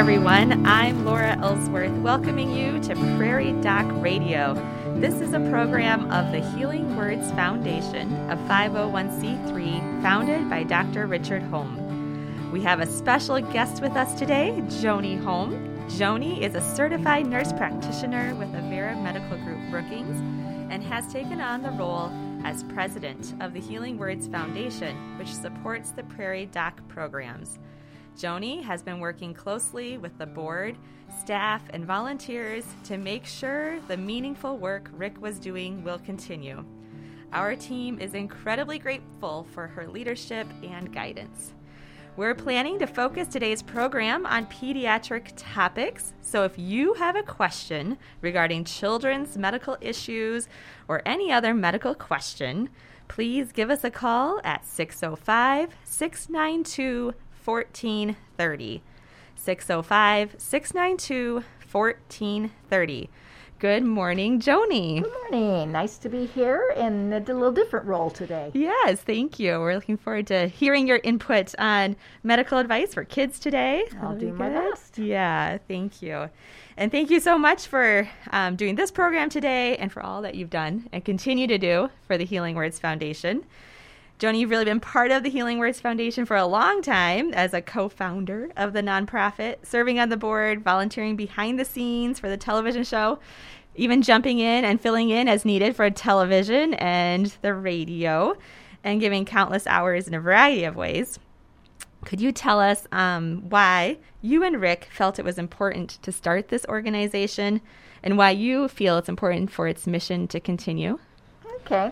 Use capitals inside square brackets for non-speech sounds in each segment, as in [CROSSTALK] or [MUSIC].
everyone. I'm Laura Ellsworth, welcoming you to Prairie Doc Radio. This is a program of the Healing Words Foundation, a 501c3 founded by Dr. Richard Holm. We have a special guest with us today, Joni Holm. Joni is a certified nurse practitioner with Avera Medical Group Brookings and has taken on the role as president of the Healing Words Foundation, which supports the Prairie Doc programs. Joni has been working closely with the board, staff, and volunteers to make sure the meaningful work Rick was doing will continue. Our team is incredibly grateful for her leadership and guidance. We're planning to focus today's program on pediatric topics. So if you have a question regarding children's medical issues or any other medical question, please give us a call at 605 692 1430. 605 692 1430. Good morning, Joni. Good morning. Nice to be here in a little different role today. Yes, thank you. We're looking forward to hearing your input on medical advice for kids today. I'll do my best. Yeah, thank you. And thank you so much for um, doing this program today and for all that you've done and continue to do for the Healing Words Foundation. Joni, you've really been part of the Healing Words Foundation for a long time as a co founder of the nonprofit, serving on the board, volunteering behind the scenes for the television show, even jumping in and filling in as needed for television and the radio, and giving countless hours in a variety of ways. Could you tell us um, why you and Rick felt it was important to start this organization and why you feel it's important for its mission to continue? Okay.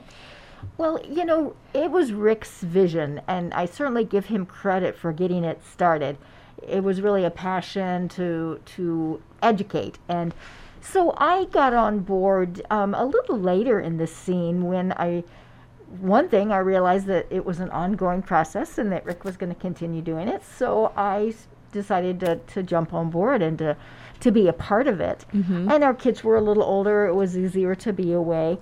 Well, you know, it was Rick's vision, and I certainly give him credit for getting it started. It was really a passion to to educate, and so I got on board um, a little later in the scene when I. One thing I realized that it was an ongoing process and that Rick was going to continue doing it, so I decided to, to jump on board and to to be a part of it. Mm-hmm. And our kids were a little older; it was easier to be away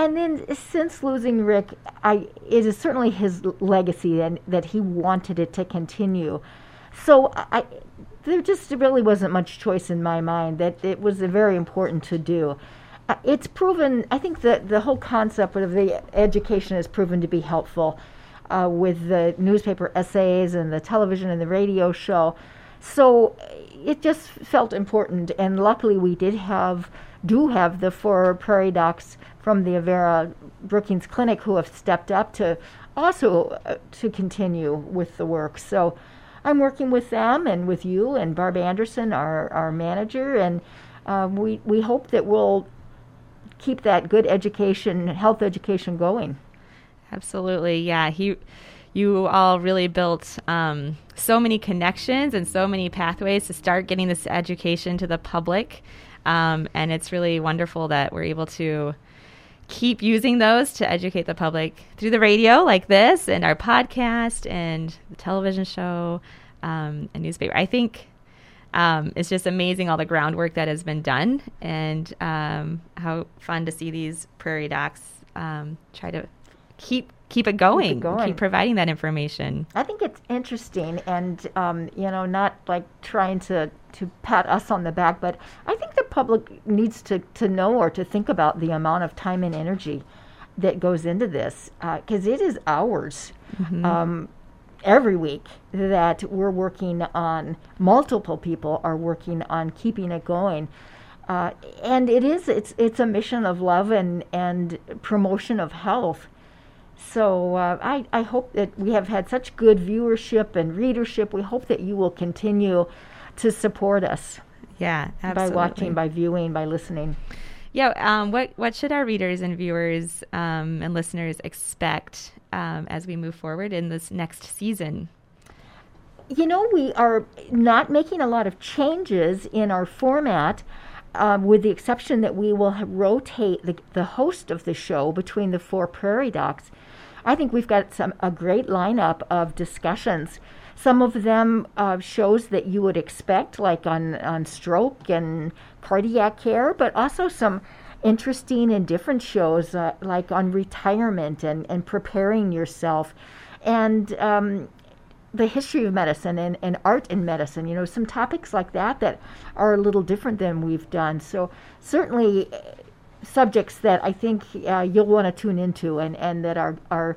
and then since losing Rick, I it is certainly his legacy and that he wanted it to continue. So I there just really wasn't much choice in my mind that it was very important to do. Uh, it's proven. I think that the whole concept of the education has proven to be helpful uh, with the newspaper essays and the television and the radio show. So it just felt important, and luckily we did have do have the four prairie docs from the Avera Brookings Clinic who have stepped up to also uh, to continue with the work. So I'm working with them and with you and Barb Anderson, our, our manager, and uh, we, we hope that we'll keep that good education, health education going. Absolutely, yeah. He, you all really built um, so many connections and so many pathways to start getting this education to the public, um, and it's really wonderful that we're able to keep using those to educate the public through the radio like this and our podcast and the television show um, and newspaper. I think um, it's just amazing all the groundwork that has been done and um, how fun to see these prairie docs um, try to keep keep it going, keep, it going. keep providing that information. I think it's interesting, and um, you know, not like trying to to pat us on the back, but I public needs to to know or to think about the amount of time and energy that goes into this, because uh, it is hours. Mm-hmm. Um, every week that we're working on multiple people are working on keeping it going uh, and it is it's it's a mission of love and and promotion of health so uh, I, I hope that we have had such good viewership and readership. We hope that you will continue to support us. Yeah, absolutely. By watching, by viewing, by listening. Yeah, um, what what should our readers and viewers um, and listeners expect um, as we move forward in this next season? You know, we are not making a lot of changes in our format. Um, with the exception that we will rotate the, the host of the show between the four prairie docs. I think we've got some a great lineup of discussions. Some of them uh, shows that you would expect, like on on stroke and cardiac care, but also some interesting and different shows, uh, like on retirement and and preparing yourself, and um, the history of medicine and, and art in medicine, you know, some topics like that that are a little different than we've done. So certainly uh, subjects that I think uh, you'll want to tune into and, and that are, our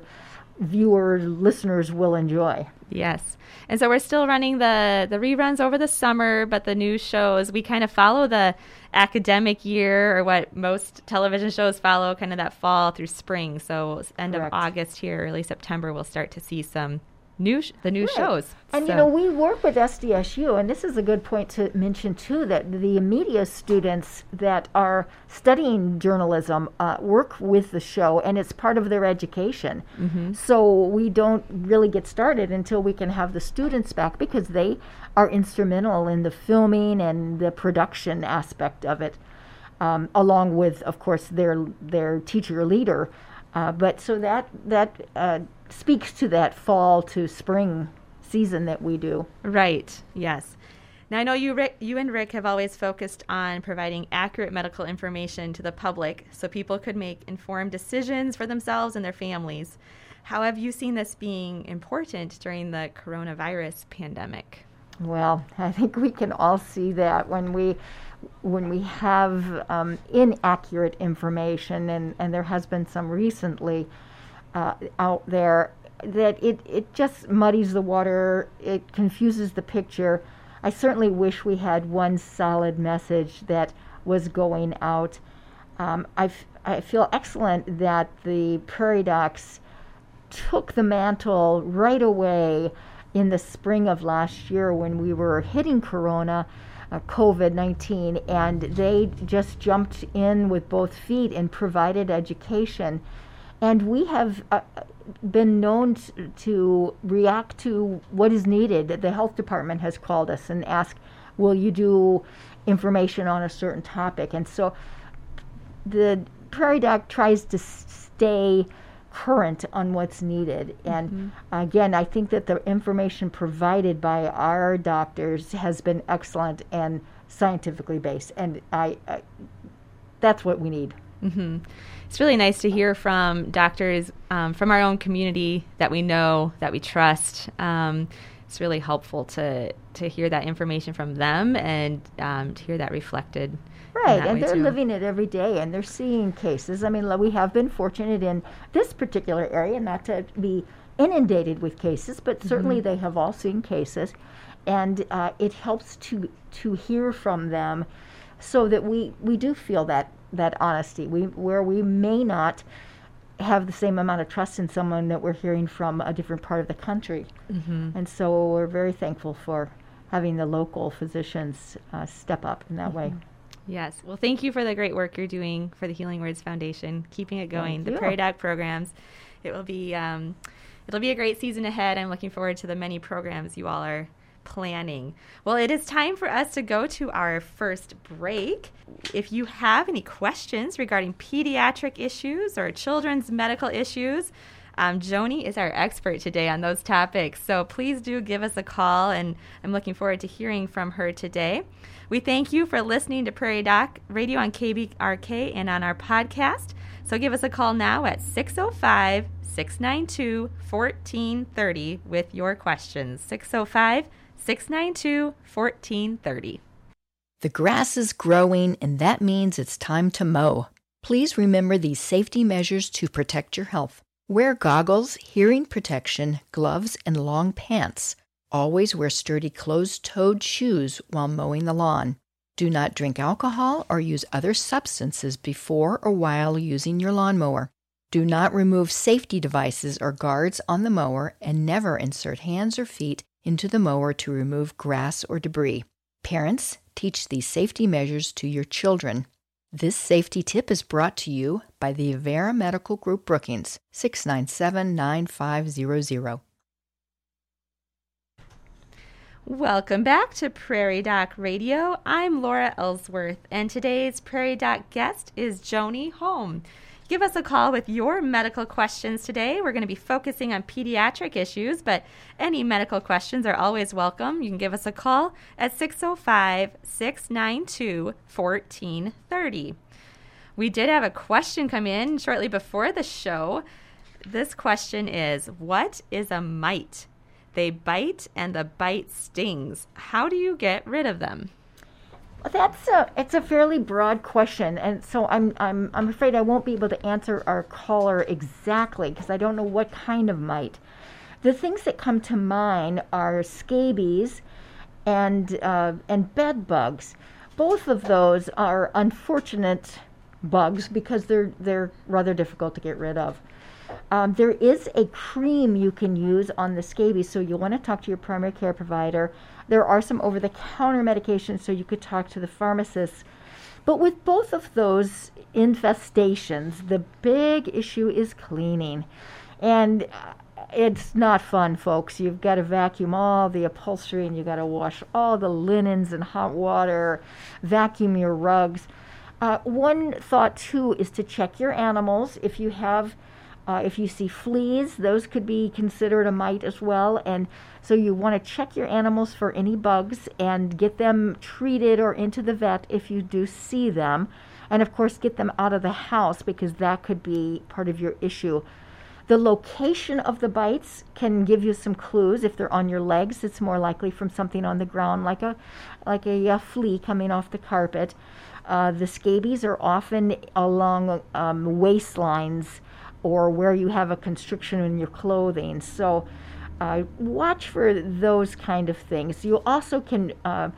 viewers, listeners will enjoy. Yes. And so we're still running the, the reruns over the summer, but the new shows, we kind of follow the academic year or what most television shows follow, kind of that fall through spring. So end Correct. of August here, early September, we'll start to see some new sh- the new right. shows. And so. you know, we work with SDSU, and this is a good point to mention too that the media students that are studying journalism uh, work with the show, and it's part of their education. Mm-hmm. So we don't really get started until we can have the students back because they are instrumental in the filming and the production aspect of it. Um, along with, of course, their their teacher leader, uh, but so that that uh, speaks to that fall to spring season that we do. Right. Yes. Now I know you, Rick, you and Rick have always focused on providing accurate medical information to the public, so people could make informed decisions for themselves and their families. How have you seen this being important during the coronavirus pandemic? Well, I think we can all see that when we when we have um, inaccurate information, and, and there has been some recently, uh, out there that it, it just muddies the water, it confuses the picture. I certainly wish we had one solid message that was going out. Um, I, feel excellent that the Prairie Docs took the mantle right away in the spring of last year when we were hitting Corona, uh, COVID 19, and they just jumped in with both feet and provided education and we have uh, been known to, react to what is needed. The health department has called us and asked, "Will you do information on a certain topic?" And so the Prairie Doc tries to stay current on what's needed. And mm-hmm. again, I think that the information provided by our doctors has been excellent and scientifically based. And I, I that's what we need. Mm-hmm it's really nice to hear from doctors um, from our own community that we know, that we trust. Um, it's really helpful to to hear that information from them and um, to hear that reflected. Right, that and they're too. living it every day, and they're seeing cases. I mean, we have been fortunate in this particular area not to be inundated with cases, but certainly mm-hmm. they have all seen cases, and uh, it helps to to hear from them, so that we we do feel that that honesty. We where we may not have the same amount of trust in someone that we're hearing from a different part of the country, mm-hmm. and so we're very thankful for having the local physicians uh, step up in that mm-hmm. way. Yes. Well, thank you for the great work you're doing for the Healing Words Foundation, keeping it going. The. Prairie Doc programs. It will be um, it'll be a great season ahead. I'm looking forward to the many programs you all are planning. Well, it is time for us to go to our first break. If you have any questions regarding pediatric issues or children's medical issues, um, Joni is our expert today on those topics. So please do give us a call, and I'm looking forward to hearing from her today. We thank you for listening to Prairie Doc Radio on KBRK and on our podcast. So give us a call now at 605 692 1430 with your questions. 605 692 1430. The grass is growing, and that means it's time to mow. Please remember these safety measures to protect your health. Wear goggles, hearing protection, gloves, and long pants. Always wear sturdy closed toed shoes while mowing the lawn. Do not drink alcohol or use other substances before or while using your lawnmower. Do not remove safety devices or guards on the mower and never insert hands or feet into the mower to remove grass or debris. Parents, teach these safety measures to your children. This safety tip is brought to you by the Avera Medical Group Brookings, 697 9500. Welcome back to Prairie Doc Radio. I'm Laura Ellsworth, and today's Prairie Doc guest is Joni Holm. Give us a call with your medical questions today. We're going to be focusing on pediatric issues, but any medical questions are always welcome. You can give us a call at 605 692 1430. We did have a question come in shortly before the show. This question is What is a mite? They bite and the bite stings. How do you get rid of them? That's a it's a fairly broad question, and so I'm I'm I'm afraid I won't be able to answer our caller exactly because I don't know what kind of mite. The things that come to mind are scabies and uh, and bed bugs. Both of those are unfortunate bugs because they're they're rather difficult to get rid of. Um, there is a cream you can use on the scabies, so you'll want to talk to your primary care provider there are some over the counter medications, so you could talk to the pharmacist. But with both of those infestations, the big issue is cleaning. And uh, it's not fun, folks. You've got to vacuum all the upholstery and you've got to wash all the linens in hot water, vacuum your rugs. Uh, one thought, too, is to check your animals. If you have uh, if you see fleas, those could be considered a mite as well. And so you want to check your animals for any bugs and get them treated or into the vet if you do see them. And of course, get them out of the house because that could be part of your issue. The location of the bites can give you some clues. If they're on your legs, it's more likely from something on the ground, like a like a, a flea coming off the carpet. Uh, the scabies are often along um, waistlines or where you have a constriction in your clothing. So uh, watch for those kind of things. You also can. Uh,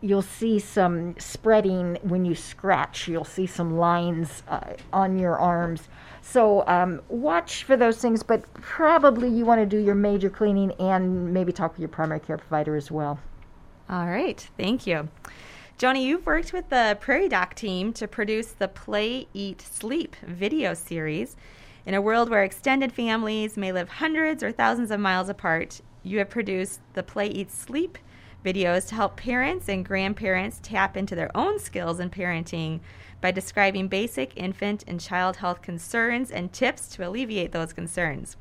you'll see some spreading when you scratch. You'll see some lines uh, on your arms. So um, watch for those things, but probably you want to do your major cleaning and maybe talk with your primary care provider as well. All right, thank you. Joni, you've worked with the Prairie Doc team to produce the Play, Eat, Sleep video series. In a world where extended families may live hundreds or thousands of miles apart, you have produced the Play, Eat, Sleep videos to help parents and grandparents tap into their own skills in parenting by describing basic infant and child health concerns and tips to alleviate those concerns.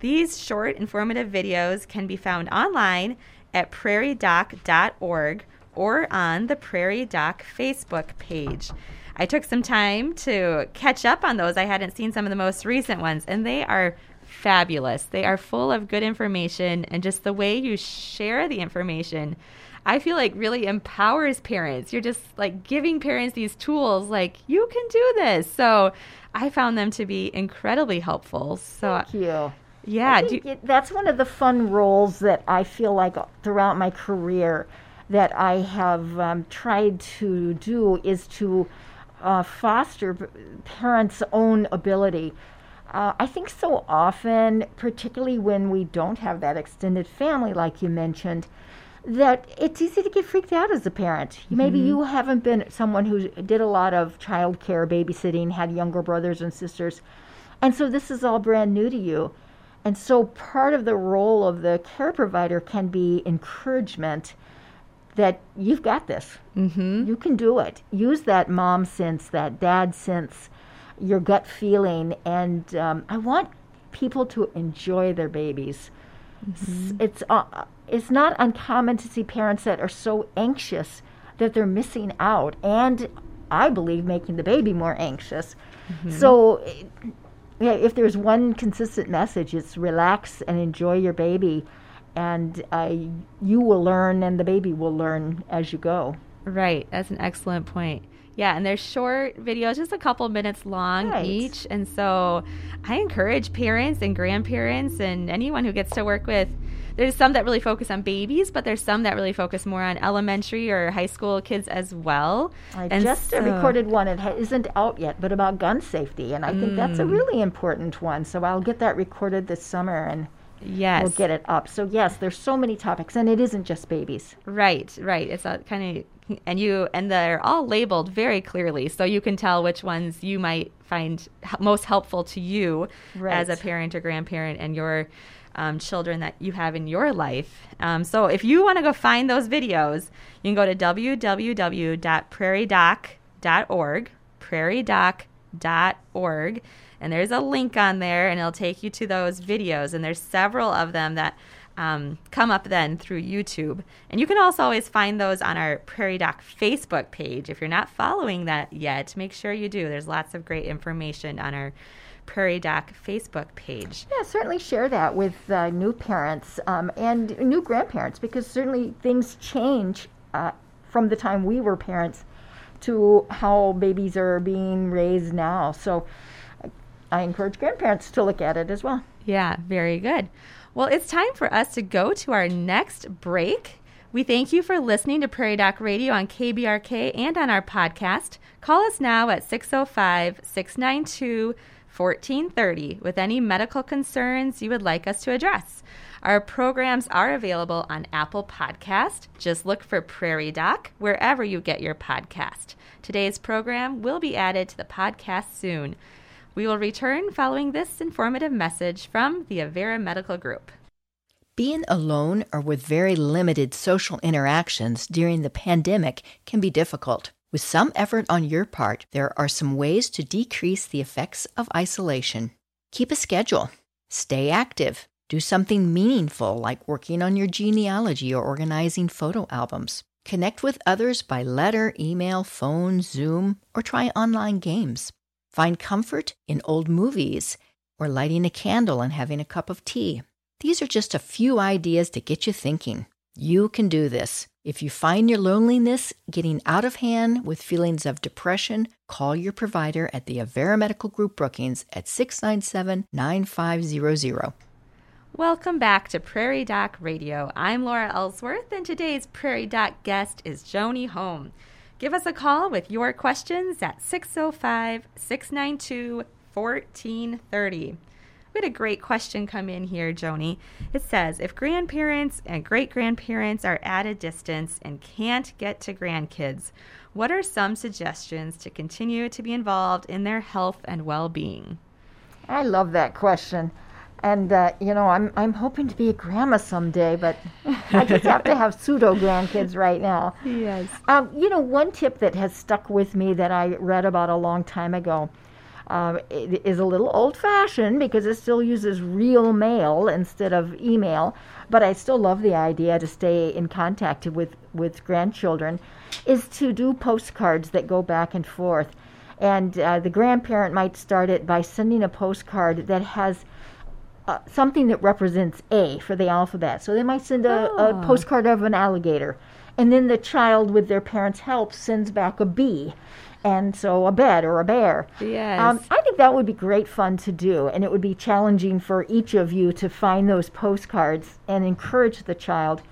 These short, informative videos can be found online at prairiedoc.org or on the Prairie Doc Facebook page. I took some time to catch up on those. I hadn't seen some of the most recent ones, and they are fabulous. They are full of good information, and just the way you share the information, I feel like really empowers parents. You're just like giving parents these tools, like, you can do this. So I found them to be incredibly helpful. So, Thank you. Yeah, you, it, that's one of the fun roles that I feel like throughout my career that I have um, tried to do is to uh, foster parents' own ability. Uh, I think so often, particularly when we don't have that extended family, like you mentioned, that it's easy to get freaked out as a parent. Mm-hmm. Maybe you haven't been someone who did a lot of childcare, babysitting, had younger brothers and sisters, and so this is all brand new to you. And so part of the role of the care provider can be encouragement that you've got this. Mm-hmm. You can do it. Use that mom sense, that dad sense, your gut feeling. And um, I want people to enjoy their babies. Mm-hmm. It's, uh, it's not uncommon to see parents that are so anxious that they're missing out. And I believe making the baby more anxious. Mm-hmm. So, yeah, if there's one consistent message, it's relax and enjoy your baby and uh, you will learn and the baby will learn as you go. Right. That's an excellent point. Yeah, and they're short videos, just a couple minutes long right. each. And so I encourage parents and grandparents and anyone who gets to work with. There's some that really focus on babies, but there's some that really focus more on elementary or high school kids as well. I and just so, recorded one. It ha- isn't out yet, but about gun safety, and I mm. think that's a mm. really important one. So I'll get that recorded this summer and Yes. We'll get it up. So yes, there's so many topics and it isn't just babies. Right, right. It's a kind of and you and they're all labeled very clearly so you can tell which ones you might find most helpful to you right. as a parent or grandparent and your um, children that you have in your life. Um, so if you want to go find those videos, you can go to www.prairiedoc.org, prairiedoc.org and there's a link on there, and it'll take you to those videos. And there's several of them that um, come up then through YouTube. And you can also always find those on our Prairie Doc Facebook page. If you're not following that yet, make sure you do. There's lots of great information on our Prairie Doc Facebook page. Yeah, certainly share that with uh, new parents um, and new grandparents because certainly things change uh, from the time we were parents to how babies are being raised now. So I encourage grandparents to look at it as well. Yeah, very good. Well, it's time for us to go to our next break. We thank you for listening to Prairie Doc Radio on KBRK and on our podcast. Call us now at 605 692 1430 with any medical concerns you would like us to address. Our programs are available on Apple Podcast. Just look for Prairie Doc wherever you get your podcast. Today's program will be added to the podcast soon. We will return following this informative message from the Avera Medical Group. Being alone or with very limited social interactions during the pandemic can be difficult. With some effort on your part, there are some ways to decrease the effects of isolation. Keep a schedule. Stay active. Do something meaningful like working on your genealogy or organizing photo albums. Connect with others by letter, email, phone, Zoom, or try online games. Find comfort in old movies or lighting a candle and having a cup of tea. These are just a few ideas to get you thinking. You can do this. If you find your loneliness getting out of hand with feelings of depression, call your provider at the Avera Medical Group Brookings at 697 9500. Welcome back to Prairie Doc Radio. I'm Laura Ellsworth, and today's Prairie Doc guest is Joni Holm. Give us a call with your questions at 605 692 1430. We had a great question come in here, Joni. It says If grandparents and great grandparents are at a distance and can't get to grandkids, what are some suggestions to continue to be involved in their health and well being? I love that question. And uh, you know, I'm I'm hoping to be a grandma someday, but I just have to have pseudo grandkids right now. Yes. Um, you know, one tip that has stuck with me that I read about a long time ago um, is a little old-fashioned because it still uses real mail instead of email. But I still love the idea to stay in contact with with grandchildren. Is to do postcards that go back and forth, and uh, the grandparent might start it by sending a postcard that has uh, something that represents A for the alphabet. So they might send a, Oh. a postcard of an alligator. And then the child, with their parents' help, sends back a B. And so a bed or a bear. Yes. Um, I think that would be great fun to do. And it would be challenging for each of you to find those postcards and encourage the child.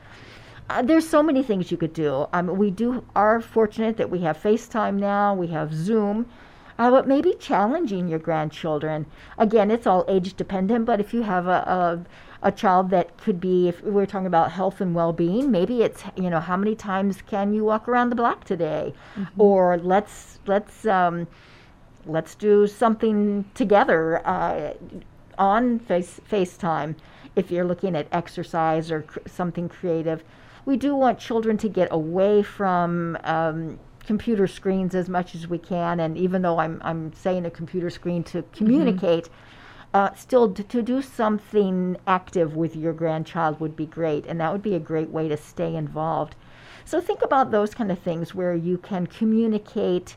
Uh, there's so many things you could do. Um, we do are fortunate that we have FaceTime now. We have Zoom. Uh, but maybe challenging your grandchildren. Again, it's all age dependent, but if you have a, a, a child that could be, if we're talking about health and well being, maybe it's, you know, how many times can you walk around the block today? Or let's, let's, um, let's do something together uh, on face, FaceTime if you're looking at exercise or cr- something creative. We do want children to get away from um, computer screens as much as we can, and even though I'm, I'm saying a computer screen to communicate, uh, still to, to do something active with your grandchild would be great, and that would be a great way to stay involved. So think about those kind of things where you can communicate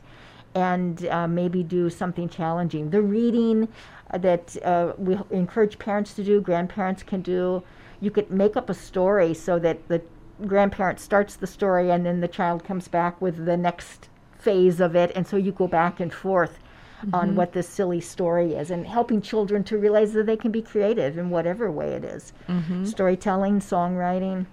and uh, maybe do something challenging. The reading uh, that uh, we encourage parents to do, grandparents can do. You could make up a story so that the grandparent starts the story and then the child comes back with the next phase of it, and so you go back and forth on mm-hmm. what this silly story is, and helping children to realize that they can be creative in whatever way it is. Mm-hmm. Storytelling, songwriting.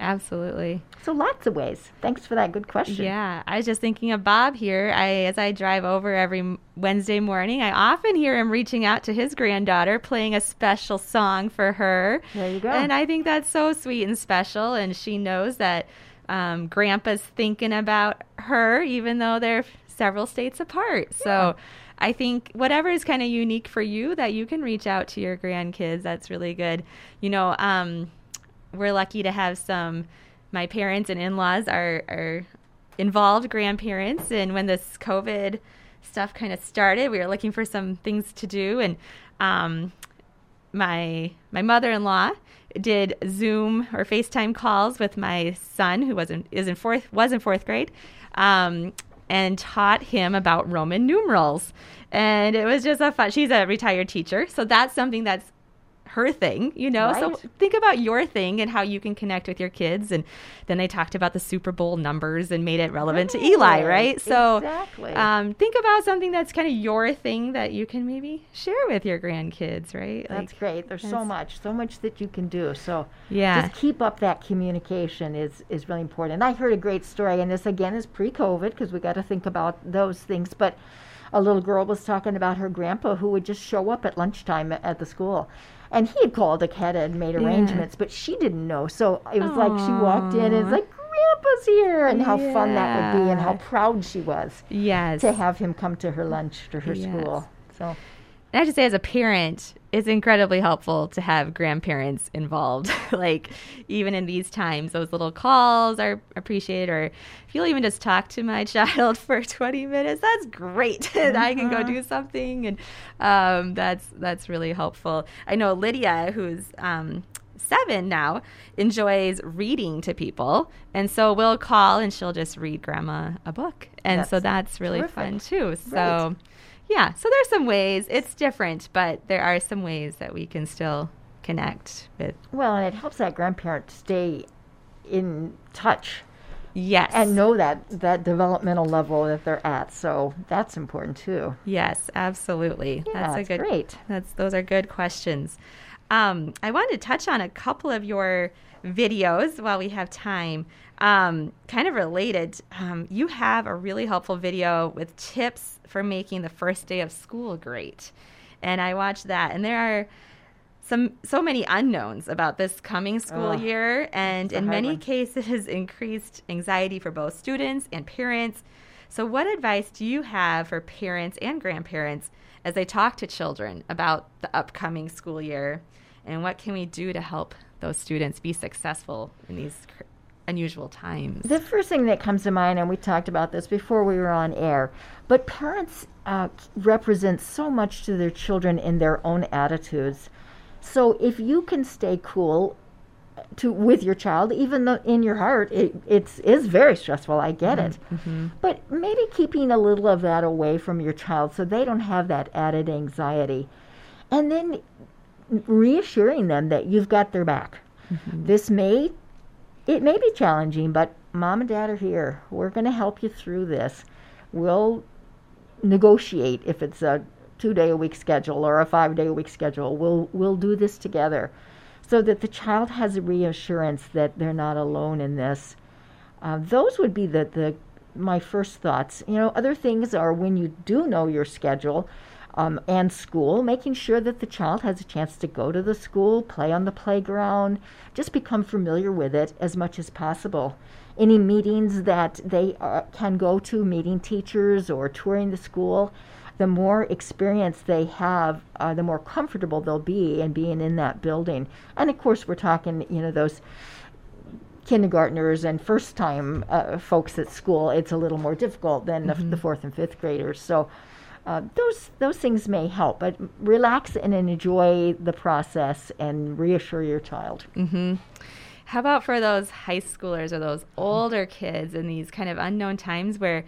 Absolutely. So lots of ways. Thanks for that good question. Yeah, I was just thinking of Bob here. I, as I drive over every Wednesday morning, I often hear him reaching out to his granddaughter, playing a special song for her. There you go. And I think that's so sweet and special. And she knows that um, Grandpa's thinking about her, even though they're several states apart. So I think whatever is kind of unique for you, that you can reach out to your grandkids. That's really good. You know, um, we're lucky to have some. My parents and in-laws are are involved grandparents, and when this COVID stuff kind of started, we were looking for some things to do, and um, my my mother-in-law did Zoom or FaceTime calls with my son, who was in is in fourth was in fourth grade, um, and taught him about Roman numerals. And it was just a fun. She's a retired teacher, so that's something that's her thing, you know? Right. So think about your thing and how you can connect with your kids. And then they talked about the Super Bowl numbers and made it relevant to Eli, Right. right? So Exactly. um, think about something that's kind of your thing that you can maybe share with your grandkids, right? That's Like, great. There's so much, so much that you can do. So Yeah. just keep up that communication is is really important. And I heard a great story, and this again is pre-COVID because we got to think about those things. But a little girl was talking about her grandpa who would just show up at lunchtime at the school. And he had called ahead and made arrangements, but she didn't know. So it was like she walked in and it's like, Grandpa's here, and how fun that would be, and how proud she was yes. to have him come to her lunch to her Yes. school. So And I have to say, as a parent, it's incredibly helpful to have grandparents involved. [LAUGHS] like, even in these times, those little calls are appreciated. Or if you'll even just talk to my [LAUGHS] child for 20 minutes, that's great. [LAUGHS] and I can go do something. And um, that's, that's really helpful. I know Lydia, who's um, seven now, enjoys reading to people. And so we'll call and she'll just read grandma a book. And so That's that's really terrific. fun too. So. Right. Yeah, so there's some ways. It's different, but there are some ways that we can still connect with. Well, and it helps that grandparent stay in touch Yes. and know that that developmental level that they're at. So that's important too. yes, absolutely. Yeah, that's a good great. That's those are good questions. Um, I wanted to touch on a couple of your videos while we have time. Um, kind of related, um, you have a really helpful video with tips for making the first day of school great, and I watched that, and there are some so many unknowns about this coming school Ugh, year and in many one. cases [LAUGHS] increased anxiety for both students and parents so what advice do you have for parents and grandparents as they talk to children about the upcoming school year and what can we do to help those students be successful in these unusual times The first thing that comes to mind, and we talked about this before we were on air, but parents uh, represent so much to their children in their own attitudes. So if you can stay cool to with your child, even though in your heart it it's is very stressful, I get it. Mm-hmm. Mm-hmm. But maybe keeping a little of that away from your child so they don't have that added anxiety, and then reassuring them that you've got their back. Mm-hmm. This may it may be challenging, but mom and dad are here. We're going to help you through this. We'll negotiate if it's a two day a week schedule or a five day a week schedule. We'll we'll do this together, so that the child has a reassurance that they're not alone in this. Uh, those would be the the my first thoughts. You know, other things are when you do know your schedule. Um, and school, making sure that the child has a chance to go to the school, play on the playground, just become familiar with it as much as possible. Any meetings that they uh, can go to, meeting teachers or touring the school, the more experience they have, uh, the more comfortable they'll be in being in that building. And of course, we're talking, you know, those kindergartners and first time uh, folks at school, it's a little more difficult than the, the fourth and fifth graders. So uh, those those things may help, but relax and enjoy the process and reassure your child. How about for those high schoolers or those older kids in these kind of unknown times where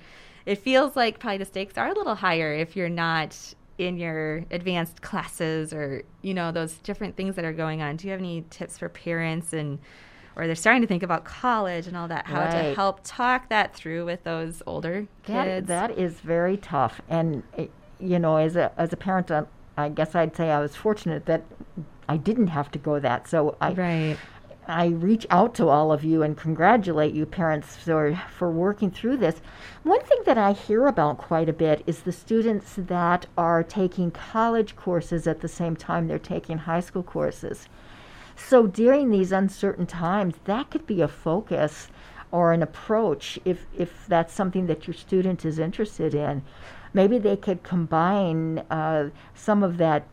it feels like probably the stakes are a little higher if you're not in your advanced classes or you know those different things that are going on. Do you have any tips for parents and or they're starting to think about college and all that how to help talk that through with those older That, kids? that is very tough. And, eh, you know, as a, as a parent, uh, I guess I'd say I was fortunate that I didn't have to go that. So I, right. I reach out to all of you and congratulate you, parents, for, for working through this. One thing that I hear about quite a bit is the students that are taking college courses at the same time they're taking high school courses. So during these uncertain times, that could be a focus or an approach if, if that's something that your student is interested in. Maybe they could combine uh, some of that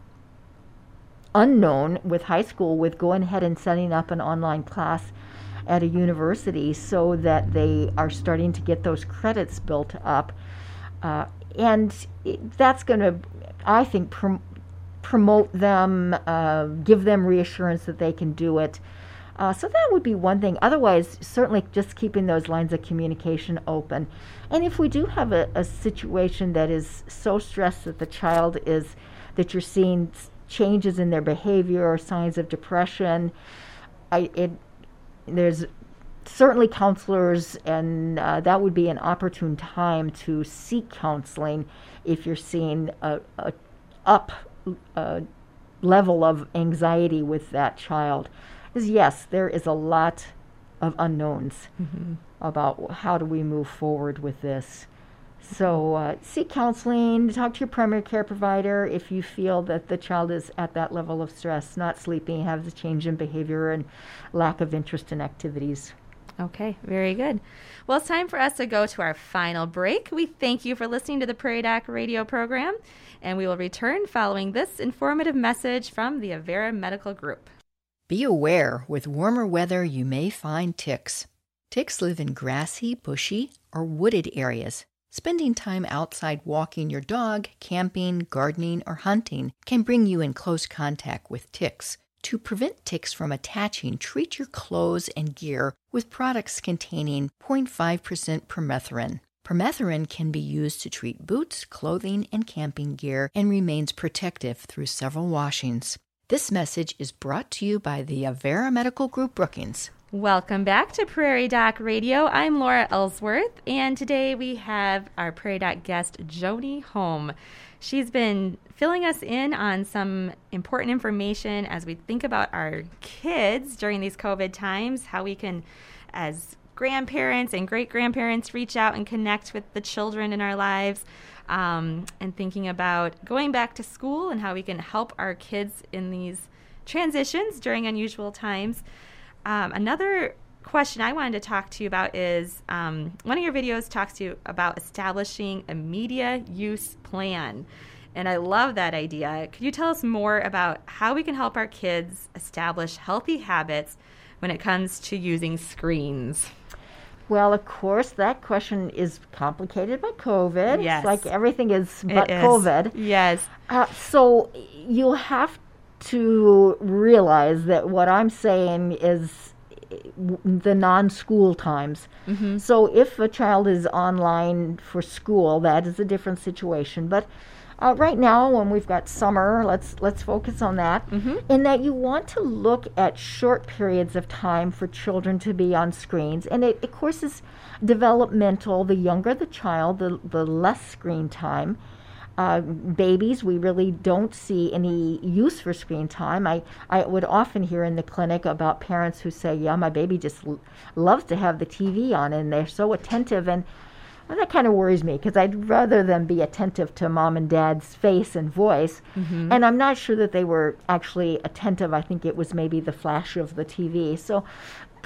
unknown with high school with going ahead and setting up an online class at a university so that they are starting to get those credits built up. Uh, and that's going to, I think, prom- promote them, uh, give them reassurance that they can do it. Uh, so that would be one thing. Otherwise, certainly just keeping those lines of communication open. And if we do have a, a situation that is so stressed that the child is, that you're seeing changes in their behavior or signs of depression, I, it, there's certainly counselors, and uh, that would be an opportune time to seek counseling if you're seeing a, a up uh, level of anxiety with that child. Is yes, there is a lot of unknowns mm-hmm. about how do we move forward with this. So uh, seek counseling, talk to your primary care provider if you feel that the child is at that level of stress, not sleeping, has a change in behavior, and lack of interest in activities. Okay, very good. Well, it's time for us to go to our final break. We thank you for listening to the Prairie Doc radio program, and we will return following this informative message from the Avera Medical Group. Be aware, with warmer weather, you may find ticks. Ticks live in grassy, bushy, or wooded areas. Spending time outside walking your dog, camping, gardening, or hunting can bring you in close contact with ticks. To prevent ticks from attaching, treat your clothes and gear with products containing 0.5% permethrin. Permethrin can be used to treat boots, clothing, and camping gear and remains protective through several washings. This message is brought to you by the Avera Medical Group Brookings. Welcome back to Prairie Doc Radio. I'm Laura Ellsworth, and today we have our Prairie Doc guest, Joni Holm. She's been filling us in on some important information as we think about our kids during these COVID times, how we can, as grandparents and great grandparents, reach out and connect with the children in our lives. Um, and thinking about going back to school and how we can help our kids in these transitions during unusual times. Um, another question I wanted to talk to you about is um, one of your videos talks to you about establishing a media use plan. And I love that idea. Could you tell us more about how we can help our kids establish healthy habits when it comes to using screens? Well, of course, that question is complicated by COVID. Yes. It's like everything is but. COVID. Yes. Uh, so you'll have to realize that what I'm saying is the non school times. Mm-hmm. So if a child is online for school, that is a different situation. But uh, right now, when we've got summer, let's let's focus on that. Mm-hmm. In that you want to look at short periods of time for children to be on screens, and it of course is developmental. The younger the child, the the less screen time. Uh, babies, we really don't see any use for screen time. I, I would often hear in the clinic about parents who say, Yeah, my baby just l- loves to have the TV on and they're so attentive. And and that kind of worries me because I'd rather them be attentive to mom and dad's face and voice. Mm-hmm. And I'm not sure that they were actually attentive. I think it was maybe the flash of the TV. So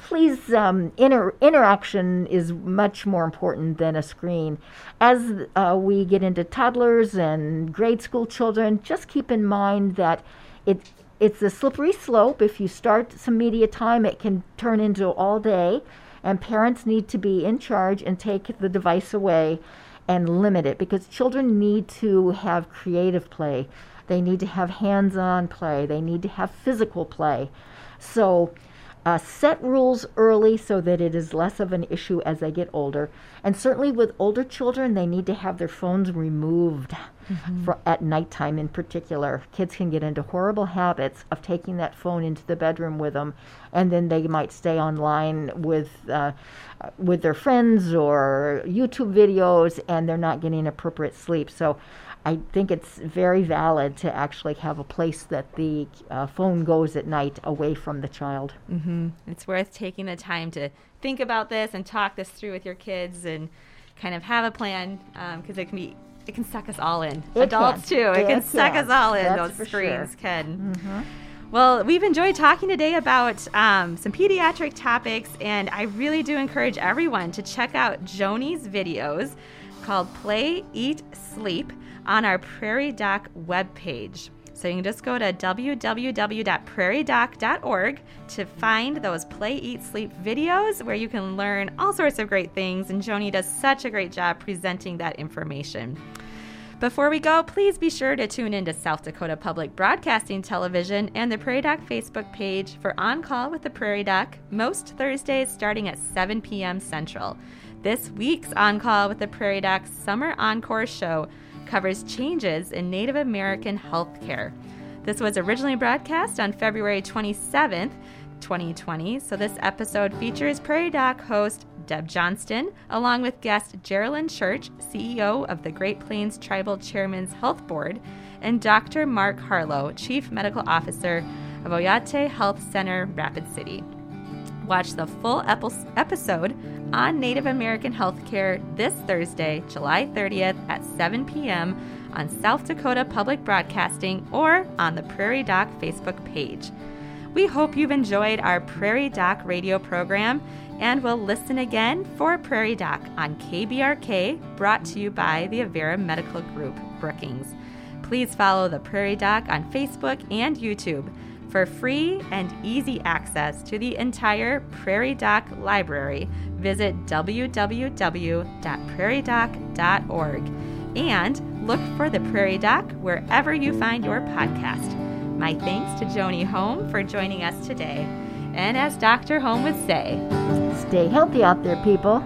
please, um, inter- interaction is much more important than a screen. As uh, we get into toddlers and grade school children, just keep in mind that it, it's a slippery slope. If you start some media time, it can turn into all day and parents need to be in charge and take the device away and limit it because children need to have creative play. They need to have hands on play. They need to have physical play. So uh, set rules early so that it is less of an issue as they get older. And certainly with older children, they need to have their phones removed mm-hmm. for, at nighttime in particular. Kids can get into horrible habits of taking that phone into the bedroom with them, and then they might stay online with, uh, with their friends or YouTube videos, and they're not getting appropriate sleep. So I think it's very valid to actually have a place that the uh, phone goes at night away from the child. Mm-hmm. It's worth taking the time to think about this and talk this through with your kids and kind of have a plan because um, it can be it can suck us all in. It Adults can. too. It, it can, suck us all in. That's Those screens sure. can. Mm-hmm. Well, we've enjoyed talking today about um, some pediatric topics, and I really do encourage everyone to check out Joni's videos called Play, Eat, Sleep on our Prairie Doc webpage. So you can just go to www.prairiedoc.org to find those Play, Eat, Sleep videos where you can learn all sorts of great things. And Joni does such a great job presenting that information. Before we go, please be sure to tune in to South Dakota Public Broadcasting Television and the Prairie Doc Facebook page for On Call with the Prairie Doc, most Thursdays starting at 7 p.m. Central. This week's On Call with the Prairie Doc Summer Encore show covers changes in Native American health care. This was originally broadcast on February 27th, 2020, so this episode features Prairie Doc host Deb Johnston, along with guest Geraldine Church, CEO of the Great Plains Tribal Chairman's Health Board, and Dr. Mark Harlow, Chief Medical Officer of Oyate Health Center, Rapid City. Watch the full episode on Native American healthcare this Thursday, July 30th at 7 p.m. on South Dakota Public Broadcasting or on the Prairie Doc Facebook page. We hope you've enjoyed our Prairie Doc radio program and we'll listen again for Prairie Doc on KBRK, brought to you by the Avera Medical Group, Brookings. Please follow the Prairie Doc on Facebook and YouTube. For free and easy access to the entire Prairie Doc library, visit www.prairiedoc.org and look for the Prairie Doc wherever you find your podcast. My thanks to Joni Holm for joining us today. And as Dr. Holm would say, stay healthy out there, people.